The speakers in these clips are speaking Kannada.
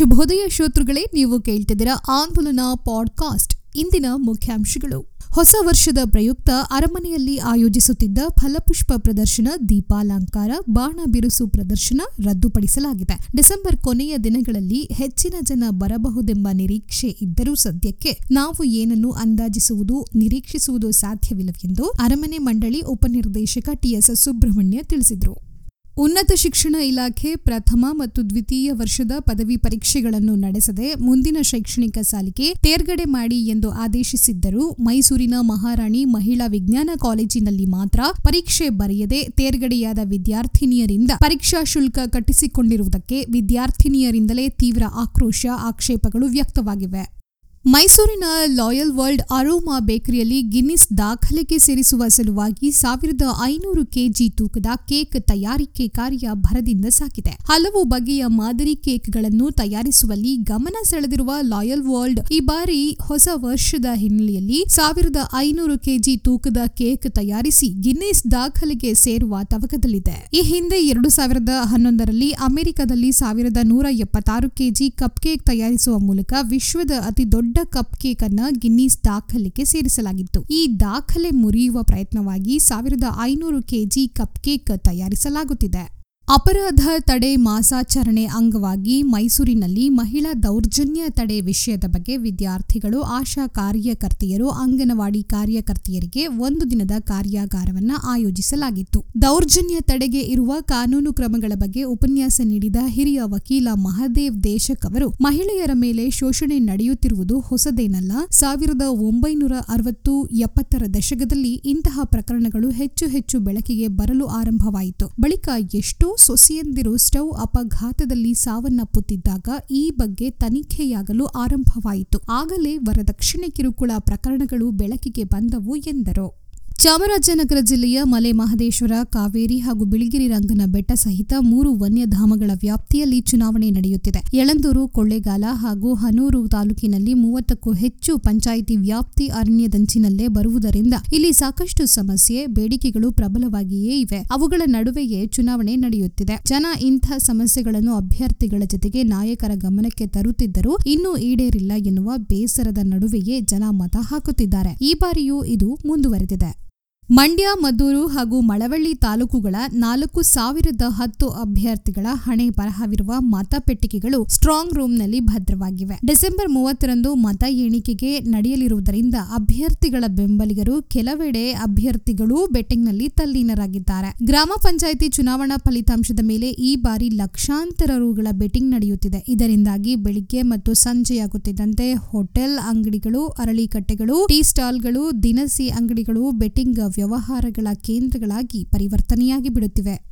ಶುಭೋದಯ ಶ್ರೋತೃಗಳೇ, ನೀವು ಕೇಳ್ತಿದ್ದೀರಾ ಆಂದೋಲನ ಪಾಡ್ಕಾಸ್ಟ್. ಇಂದಿನ ಮುಖ್ಯಾಂಶಗಳು. ಹೊಸ ವರ್ಷದ ಪ್ರಯುಕ್ತ ಅರಮನೆಯಲ್ಲಿ ಆಯೋಜಿಸುತ್ತಿದ್ದ ಫಲಪುಷ್ಪ ಪ್ರದರ್ಶನ, ದೀಪಾಲಂಕಾರ ಬಾಣ ಬಿರುಸು ಪ್ರದರ್ಶನ ರದ್ದುಪಡಿಸಲಾಗಿದೆ. ಡಿಸೆಂಬರ್ ಕೊನೆಯ ದಿನಗಳಲ್ಲಿ ಹೆಚ್ಚಿನ ಜನ ಬರಬಹುದೆಂಬ ನಿರೀಕ್ಷೆ ಇದ್ದರೂ ಸದ್ಯಕ್ಕೆ ನಾವು ಏನನ್ನು ಅಂದಾಜಿಸುವುದು, ನಿರೀಕ್ಷಿಸುವುದು ಸಾಧ್ಯವಿಲ್ಲವೆಂದು ಅರಮನೆ ಮಂಡಳಿ ಉಪನಿರ್ದೇಶಕ ಟಿಎಸ್ ಸುಬ್ರಹ್ಮಣ್ಯ ತಿಳಿಸಿದರು. ಉನ್ನತ ಶಿಕ್ಷಣ ಇಲಾಖೆ ಪ್ರಥಮ ಮತ್ತು ದ್ವಿತೀಯ ವರ್ಷದ ಪದವಿ ಪರೀಕ್ಷೆಗಳನ್ನು ನಡೆಸದೆ ಮುಂದಿನ ಶೈಕ್ಷಣಿಕ ಸಾಲಿಗೆ ತೇರ್ಗಡೆ ಮಾಡಿ ಎಂದು ಆದೇಶಿಸಿದ್ದರೂ ಮೈಸೂರಿನ ಮಹಾರಾಣಿ ಮಹಿಳಾ ವಿಜ್ಞಾನ ಕಾಲೇಜಿನಲ್ಲಿ ಮಾತ್ರ ಪರೀಕ್ಷೆ ಬರೆಯದೆ ತೇರ್ಗಡೆಯಾದ ವಿದ್ಯಾರ್ಥಿನಿಯರಿಂದ ಪರೀಕ್ಷಾ ಶುಲ್ಕ ಕಟ್ಟಿಸಿಕೊಂಡಿರುವುದಕ್ಕೆ ವಿದ್ಯಾರ್ಥಿನಿಯರಿಂದಲೇ ತೀವ್ರ ಆಕ್ರೋಶ, ಆಕ್ಷೇಪಗಳು ವ್ಯಕ್ತವಾಗಿವೆ. ಮೈಸೂರಿನ ಲಾಯಲ್ ವರ್ಲ್ಡ್ ಅರೋಮಾ ಬೇಕರಿಯಲ್ಲಿ ಗಿನ್ನಿಸ್ ದಾಖಲೆಗೆ ಸೇರಿಸುವ ಸಲುವಾಗಿ ಸಾವಿರದ ಐನೂರು ಕೆಜಿ ತೂಕದ ಕೇಕ್ ತಯಾರಿಕೆ ಕಾರ್ಯ ಭರದಿಂದ ಸಾಕಿದೆ. ಹಲವು ಬಗೆಯ ಮಾದರಿ ಕೇಕ್ಗಳನ್ನು ತಯಾರಿಸುವಲ್ಲಿ ಗಮನ ಸೆಳೆದಿರುವ ಲಾಯಲ್ ವರ್ಲ್ಡ್ ಈ ಬಾರಿ ಹೊಸ ವರ್ಷದ ಹಿನ್ನೆಲೆಯಲ್ಲಿ ಸಾವಿರದ ಐನೂರು ಕೆಜಿ ತೂಕದ ಕೇಕ್ ತಯಾರಿಸಿ ಗಿನ್ನಿಸ್ ದಾಖಲೆಗೆ ಸೇರುವ ತವಕದಲ್ಲಿದೆ. ಈ ಹಿಂದೆ ಎರಡು ಸಾವಿರದ ಹನ್ನೊಂದರಲ್ಲಿ ಅಮೆರಿಕದಲ್ಲಿ ಸಾವಿರದ ನೂರ ಎಪ್ಪತ್ತಾರು ಕೆಜಿ ಕಪ್ ಕೇಕ್ ತಯಾರಿಸುವ ಮೂಲಕ ವಿಶ್ವದ ಅತಿ ದೊಡ್ಡ ಕಪ್ ಕೇಕ್ ಅನ್ನ ಗಿನ್ನೀಸ್ ದಾಖಲೆಗೆ ಸೇರಿಸಲಾಗಿತ್ತು. ಈ ದಾಖಲೆ ಮುರಿಯುವ ಪ್ರಯತ್ನವಾಗಿ ಸಾವಿರದ ಐನೂರು ಕೆಜಿ ಕಪ್ ಕೇಕ್ ತಯಾರಿಸಲಾಗುತ್ತಿದೆ. ಅಪರಾಧ ತಡೆ ಮಾಸಾಚರಣೆ ಅಂಗವಾಗಿ ಮೈಸೂರಿನಲ್ಲಿ ಮಹಿಳಾ ದೌರ್ಜನ್ಯ ತಡೆ ವಿಷಯದ ಬಗ್ಗೆ ವಿದ್ಯಾರ್ಥಿಗಳು, ಆಶಾ ಕಾರ್ಯಕರ್ತೆಯರು, ಅಂಗನವಾಡಿ ಕಾರ್ಯಕರ್ತೆಯರಿಗೆ ಒಂದು ದಿನದ ಕಾರ್ಯಾಗಾರವನ್ನು ಆಯೋಜಿಸಲಾಗಿತ್ತು. ದೌರ್ಜನ್ಯ ತಡೆಗೆ ಇರುವ ಕಾನೂನು ಕ್ರಮಗಳ ಬಗ್ಗೆ ಉಪನ್ಯಾಸ ನೀಡಿದ ಹಿರಿಯ ವಕೀಲ ಮಹದೇವ್ ದೇಶಕ್ ಅವರು, ಮಹಿಳೆಯರ ಮೇಲೆ ಶೋಷಣೆ ನಡೆಯುತ್ತಿರುವುದು ಹೊಸದೇನಲ್ಲ. ಸಾವಿರದ ಒಂಬೈನೂರ ಅರವತ್ತು ಎಪ್ಪತ್ತರ ದಶಕದಲ್ಲಿ ಇಂತಹ ಪ್ರಕರಣಗಳು ಹೆಚ್ಚು ಹೆಚ್ಚು ಬೆಳಕಿಗೆ ಬರಲು ಆರಂಭವಾಯಿತು. ಬಳಿಕ ಎಷ್ಟೋ ಸೊಸೆಯಂದಿರು ಸ್ಟವ್ ಅಪಘಾತದಲ್ಲಿ ಸಾವನ್ನಪ್ಪುತ್ತಿದ್ದಾಗ ಈ ಬಗ್ಗೆ ತನಿಖೆಯಾಗಲು ಆರಂಭವಾಯಿತು. ಆಗಲೇ ವರದಕ್ಷಿಣೆ ಕಿರುಕುಳ ಪ್ರಕರಣಗಳು ಬೆಳಕಿಗೆ ಬಂದವು ಎಂದರು. ಚಾಮರಾಜನಗರ ಜಿಲ್ಲೆಯ ಮಲೆ ಮಹದೇಶ್ವರ ಕಾವೇರಿ ಹಾಗೂ ಬಿಳಿಗಿರಿ ರಂಗನ ಬೆಟ್ಟ ಸಹಿತ ಮೂರು ವನ್ಯಧಾಮಗಳ ವ್ಯಾಪ್ತಿಯಲ್ಲಿ ಚುನಾವಣೆ ನಡೆಯುತ್ತಿದೆ. ಯಳಂದೂರು, ಕೊಳ್ಳೇಗಾಲ ಹಾಗೂ ಹನೂರು ತಾಲೂಕಿನಲ್ಲಿ ಮೂವತ್ತಕ್ಕೂ ಹೆಚ್ಚು ಪಂಚಾಯಿತಿ ವ್ಯಾಪ್ತಿ ಅರಣ್ಯದಂಚಿನಲ್ಲೇ ಬರುವುದರಿಂದ ಇಲ್ಲಿ ಸಾಕಷ್ಟು ಸಮಸ್ಯೆ, ಬೇಡಿಕೆಗಳು ಪ್ರಬಲವಾಗಿಯೇ ಇವೆ. ಅವುಗಳ ನಡುವೆಯೇ ಚುನಾವಣೆ ನಡೆಯುತ್ತಿದೆ. ಜನ ಇಂಥ ಸಮಸ್ಯೆಗಳನ್ನು ಅಭ್ಯರ್ಥಿಗಳ ಜೊತೆಗೆ ನಾಯಕರ ಗಮನಕ್ಕೆ ತರುತ್ತಿದ್ದರೂ ಇನ್ನೂ ಈಡೇರಿಲ್ಲ ಎನ್ನುವ ಬೇಸರದ ನಡುವೆಯೇ ಜನ ಮತ ಹಾಕುತ್ತಿದ್ದಾರೆ. ಈ ಬಾರಿಯೂ ಇದು ಮುಂದುವರೆದಿದೆ. ಮಂಡ್ಯ, ಮದ್ದೂರು ಹಾಗೂ ಮಳವಳ್ಳಿ ತಾಲೂಕುಗಳ ನಾಲ್ಕು ಸಾವಿರದ ಹತ್ತು ಅಭ್ಯರ್ಥಿಗಳ ಹಣೆ ಬರಹವಿರುವ ಮತಪೆಟ್ಟಿಗೆಗಳು ಸ್ಟ್ರಾಂಗ್ ರೂಂನಲ್ಲಿ ಭದ್ರವಾಗಿವೆ. ಡಿಸೆಂಬರ್ ಮೂವತ್ತರಂದು ಮತ ಎಣಿಕೆಗೆ ನಡೆಯಲಿರುವುದರಿಂದ ಅಭ್ಯರ್ಥಿಗಳ ಬೆಂಬಲಿಗರು ಕೆಲವೆಡೆ ಅಭ್ಯರ್ಥಿಗಳು ಬೆಟ್ಟಿಂಗ್ನಲ್ಲಿ ತಲ್ಲೀನರಾಗಿದ್ದಾರೆ. ಗ್ರಾಮ ಪಂಚಾಯಿತಿ ಚುನಾವಣಾ ಫಲಿತಾಂಶದ ಮೇಲೆ ಈ ಬಾರಿ ಲಕ್ಷಾಂತರ ರುಗಳ ಬೆಟ್ಟಿಂಗ್ ನಡೆಯುತ್ತಿದೆ. ಇದರಿಂದಾಗಿ ಬೆಳಿಗ್ಗೆ ಮತ್ತು ಸಂಜೆಯಾಗುತ್ತಿದ್ದಂತೆ ಹೋಟೆಲ್ ಅಂಗಡಿಗಳು, ಅರಳಿಕಟ್ಟೆಗಳು, ಟೀ ಸ್ಟಾಲ್ಗಳು, ದಿನಸಿ ಅಂಗಡಿಗಳು ಬೆಟ್ಟಿಂಗ್ ವ್ಯವಹಾರಗಳ ಕೇಂದ್ರಗಳಾಗಿ ಪರಿವರ್ತನೆಯಾಗಿ ಬಿಡುತ್ತಿವೆ.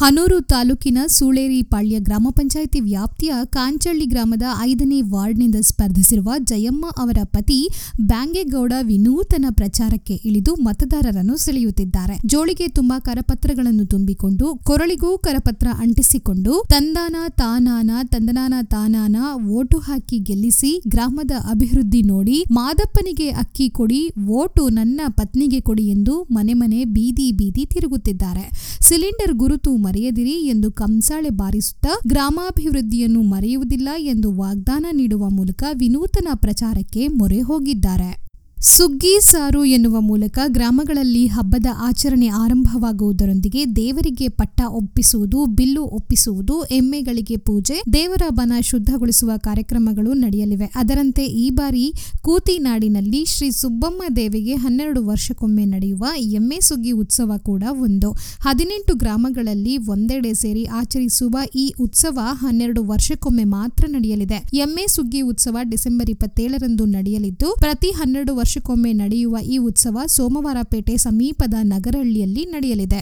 ಹನೂರು ತಾಲೂಕಿನ ಸೂಳೇರಿಪಾಳ್ಯ ಗ್ರಾಮ ಪಂಚಾಯಿತಿ ವ್ಯಾಪ್ತಿಯ ಕಾಂಚಳ್ಳಿ ಗ್ರಾಮದ ಐದನೇ ವಾರ್ಡ್ನಿಂದ ಸ್ಪರ್ಧಿಸಿರುವ ಜಯಮ್ಮ ಅವರ ಪತಿ ಬ್ಯಾಂಗೇಗೌಡ ವಿನೂತನ ಪ್ರಚಾರಕ್ಕೆ ಇಳಿದು ಮತದಾರರನ್ನು ಸೆಳೆಯುತ್ತಿದ್ದಾರೆ. ಜೋಳಿಗೆ ತುಂಬಾ ಕರಪತ್ರಗಳನ್ನು ತುಂಬಿಕೊಂಡು, ಕೊರಳಿಗೂ ಕರಪತ್ರ ಅಂಟಿಸಿಕೊಂಡು, ತಂದಾನ ತಾನಾನ, ತಂದನಾನ ತಾನಾನ ಓಟು ಹಾಕಿ ಗೆಲ್ಲಿಸಿ ಗ್ರಾಮದ ಅಭಿವೃದ್ಧಿ ನೋಡಿ, ಮಾದಪ್ಪನಿಗೆ ಅಕ್ಕಿ ಕೊಡಿ, ಓಟು ನನ್ನ ಪತ್ನಿಗೆ ಕೊಡಿ ಎಂದು ಮನೆ ಮನೆ ಬೀದಿ ಬೀದಿ ತಿರುಗುತ್ತಿದ್ದಾರೆ. ಸಿಲಿಂಡರ್ ಗುರುತು ಮರೆಯದಿರಿ ಎಂದು ಕಂಸಾಳೆ ಬಾರಿಸುತ್ತಾ ಗ್ರಾಮಾಭಿವೃದ್ಧಿಯನ್ನು ಮರೆಯುವುದಿಲ್ಲ ಎಂದು ವಾಗ್ದಾನ ನೀಡುವ ಮೂಲಕ ವಿನೂತನ ಪ್ರಚಾರಕ್ಕೆ ಮೊರೆ ಹೋಗಿದ್ದಾರೆ. ಸುಗ್ಗಿ ಸಾರು ಎನ್ನುವ ಮೂಲಕ ಗ್ರಾಮಗಳಲ್ಲಿ ಹಬ್ಬದ ಆಚರಣೆ ಆರಂಭವಾಗುವುದರೊಂದಿಗೆ ದೇವರಿಗೆ ಪಟ್ಟ ಒಪ್ಪಿಸುವುದು, ಬಿಲ್ಲು ಒಪ್ಪಿಸುವುದು, ಎಮ್ಮೆಗಳಿಗೆ ಪೂಜೆ, ದೇವರ ಬನ ಶುದ್ಧಗೊಳಿಸುವ ಕಾರ್ಯಕ್ರಮಗಳು ನಡೆಯಲಿವೆ. ಅದರಂತೆ ಈ ಬಾರಿ ಕೂತಿನಾಡಿನಲ್ಲಿ ಶ್ರೀ ಸುಬ್ಬಮ್ಮ ದೇವಿಗೆ ಹನ್ನೆರಡು ವರ್ಷಕ್ಕೊಮ್ಮೆ ನಡೆಯುವ ಎಮ್ಮೆ ಸುಗ್ಗಿ ಉತ್ಸವ ಕೂಡ ಒಂದು. ಹದಿನೆಂಟು ಗ್ರಾಮಗಳಲ್ಲಿ ಒಂದೆಡೆ ಸೇರಿ ಆಚರಿಸುವ ಈ ಉತ್ಸವ ಹನ್ನೆರಡು ವರ್ಷಕ್ಕೊಮ್ಮೆ ಮಾತ್ರ ನಡೆಯಲಿದೆ. ಎಮ್ಮೆ ಸುಗ್ಗಿ ಉತ್ಸವ ಡಿಸೆಂಬರ್ ಇಪ್ಪತ್ತೇಳರಂದು ನಡೆಯಲಿದ್ದು, ಪ್ರತಿ ಹನ್ನೆರಡು ವರ್ಷಕ್ಕೊಮ್ಮೆ ನಡೆಯುವ ಈ ಉತ್ಸವ ಸೋಮವಾರಪೇಟೆ ಸಮೀಪದ ನಗರಹಳ್ಳಿಯಲ್ಲಿ ನಡೆಯಲಿದೆ.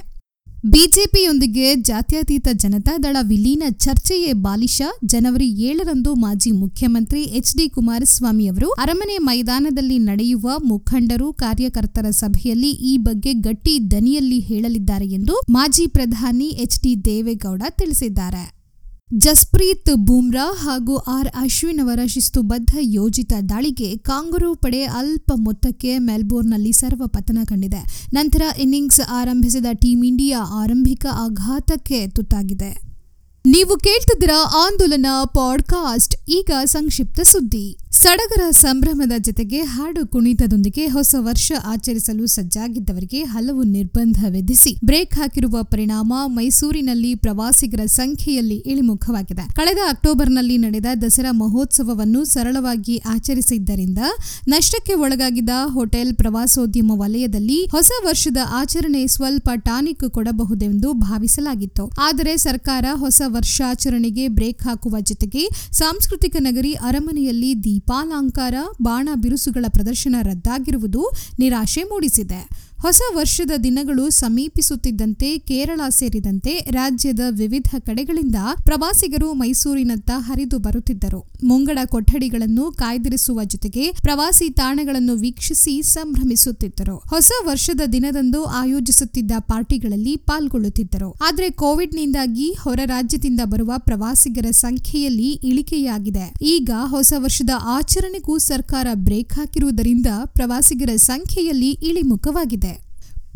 ಬಿಜೆಪಿಯೊಂದಿಗೆ ಜಾತ್ಯತೀತ ಜನತಾದಳ ವಿಲೀನ ಚರ್ಚೆಯೇ ಬಾಲಿಶ. ಜನವರಿ ಏಳರಂದು ಮಾಜಿ ಮುಖ್ಯಮಂತ್ರಿ ಎಚ್ ಡಿ ಕುಮಾರಸ್ವಾಮಿ ಅವರು ಅರಮನೆ ಮೈದಾನದಲ್ಲಿ ನಡೆಯುವ ಮುಖಂಡರು ಕಾರ್ಯಕರ್ತರ ಸಭೆಯಲ್ಲಿ ಈ ಬಗ್ಗೆ ಗಟ್ಟಿ ದನಿಯಲ್ಲಿ ಹೇಳಲಿದ್ದಾರೆ ಎಂದು ಮಾಜಿ ಪ್ರಧಾನಿ ಎಚ್ ಡಿ ದೇವೇಗೌಡ ತಿಳಿಸಿದ್ದಾರೆ. ಜಸ್ಪ್ರೀತ್ ಬೂಮ್ರಾ ಹಾಗೂ ಆರ್ ಅಶ್ವಿನ್ ಅವರ ಶಿಸ್ತುಬದ್ಧ ಯೋಜಿತ ದಾಳಿಗೆ ಕಾಂಗರೂ ಪಡೆ ಅಲ್ಪ ಮೊತ್ತಕ್ಕೆ ಮೆಲ್ಬೋರ್ನ್ನಲ್ಲಿ ಸರ್ವ ಪತನ ಕಂಡಿದೆ. ನಂತರ ಇನ್ನಿಂಗ್ಸ್ ಆರಂಭಿಸಿದ ಟೀಂ ಇಂಡಿಯಾ ಆರಂಭಿಕ ಆಘಾತಕ್ಕೆ ತುತ್ತಾಗಿದೆ. ನೀವು ಕೇಳ್ತಿದ್ದೀರ ಆಂದೋಲನ ಪಾಡ್ಕಾಸ್ಟ್, ಈಗ ಸಂಕ್ಷಿಪ್ತ ಸುದ್ದಿ. ಸಡಗರ ಸಂಭ್ರಮದ ಜೊತೆಗೆ ಹಾಡು ಕುಣಿತದೊಂದಿಗೆ ಹೊಸ ವರ್ಷ ಆಚರಿಸಲು ಸಜ್ಜಾಗಿದ್ದವರಿಗೆ ಹಲವು ನಿರ್ಬಂಧ ವಿಧಿಸಿ ಬ್ರೇಕ್ ಹಾಕಿರುವ ಪರಿಣಾಮ ಮೈಸೂರಿನಲ್ಲಿ ಪ್ರವಾಸಿಗರ ಸಂಖ್ಯೆಯಲ್ಲಿ ಇಳಿಮುಖವಾಗಿದೆ. ಕಳೆದ ಅಕ್ಟೋಬರ್ನಲ್ಲಿ ನಡೆದ ದಸರಾ ಮಹೋತ್ಸವವನ್ನು ಸರಳವಾಗಿ ಆಚರಿಸಿದ್ದರಿಂದ ನಷ್ಟಕ್ಕೆ ಒಳಗಾಗಿದ್ದ ಹೋಟೆಲ್ ಪ್ರವಾಸೋದ್ಯಮ ವಲಯದಲ್ಲಿ ಹೊಸ ವರ್ಷದ ಆಚರಣೆ ಸ್ವಲ್ಪ ಟಾನಿಕ್ ಕೊಡಬಹುದೆಂದು ಭಾವಿಸಲಾಗಿತ್ತು. ಆದರೆ ಸರ್ಕಾರ ಹೊಸ ವರ್ಷಾಚರಣೆಗೆ ಬ್ರೇಕ್ ಹಾಕುವ ಜೊತೆಗೆ ಸಾಂಸ್ಕೃತಿಕ ನಗರಿ ಅರಮನೆಯಲ್ಲಿ ದೀಪಾಲಂಕಾರ ಬಾಣ ಬಿರುಸುಗಳ ಪ್ರದರ್ಶನ ರದ್ದಾಗಿರುವುದು ನಿರಾಶೆ ಮೂಡಿಸಿದೆ. ಹೊಸ ವರ್ಷದ ದಿನಗಳು ಸಮೀಪಿಸುತ್ತಿದ್ದಂತೆ ಕೇರಳ ಸೇರಿದಂತೆ ರಾಜ್ಯದ ವಿವಿಧ ಕಡೆಗಳಿಂದ ಪ್ರವಾಸಿಗರು ಮೈಸೂರಿನತ್ತ ಹರಿದು ಬರುತ್ತಿದ್ದರು. ಮುಂಗಡ ಕೊಠಡಿಗಳನ್ನು ಕಾಯ್ದಿರಿಸುವ ಜೊತೆಗೆ ಪ್ರವಾಸಿ ತಾಣಗಳನ್ನು ವೀಕ್ಷಿಸಿ ಸಂಭ್ರಮಿಸುತ್ತಿದ್ದರು. ಹೊಸ ವರ್ಷದ ದಿನದಂದು ಆಯೋಜಿಸುತ್ತಿದ್ದ ಪಾರ್ಟಿಗಳಲ್ಲಿ ಪಾಲ್ಗೊಳ್ಳುತ್ತಿದ್ದರು. ಆದರೆ ಕೋವಿಡ್ನಿಂದಾಗಿ ಹೊರ ರಾಜ್ಯದಿಂದ ಬರುವ ಪ್ರವಾಸಿಗರ ಸಂಖ್ಯೆಯಲ್ಲಿ ಇಳಿಕೆಯಾಗಿದೆ. ಈಗ ಹೊಸ ವರ್ಷದ ಆಚರಣೆಗೂ ಸರ್ಕಾರ ಬ್ರೇಕ್ ಹಾಕಿರುವುದರಿಂದ ಪ್ರವಾಸಿಗರ ಸಂಖ್ಯೆಯಲ್ಲಿ ಇಳಿಮುಖವಾಗಿದೆ.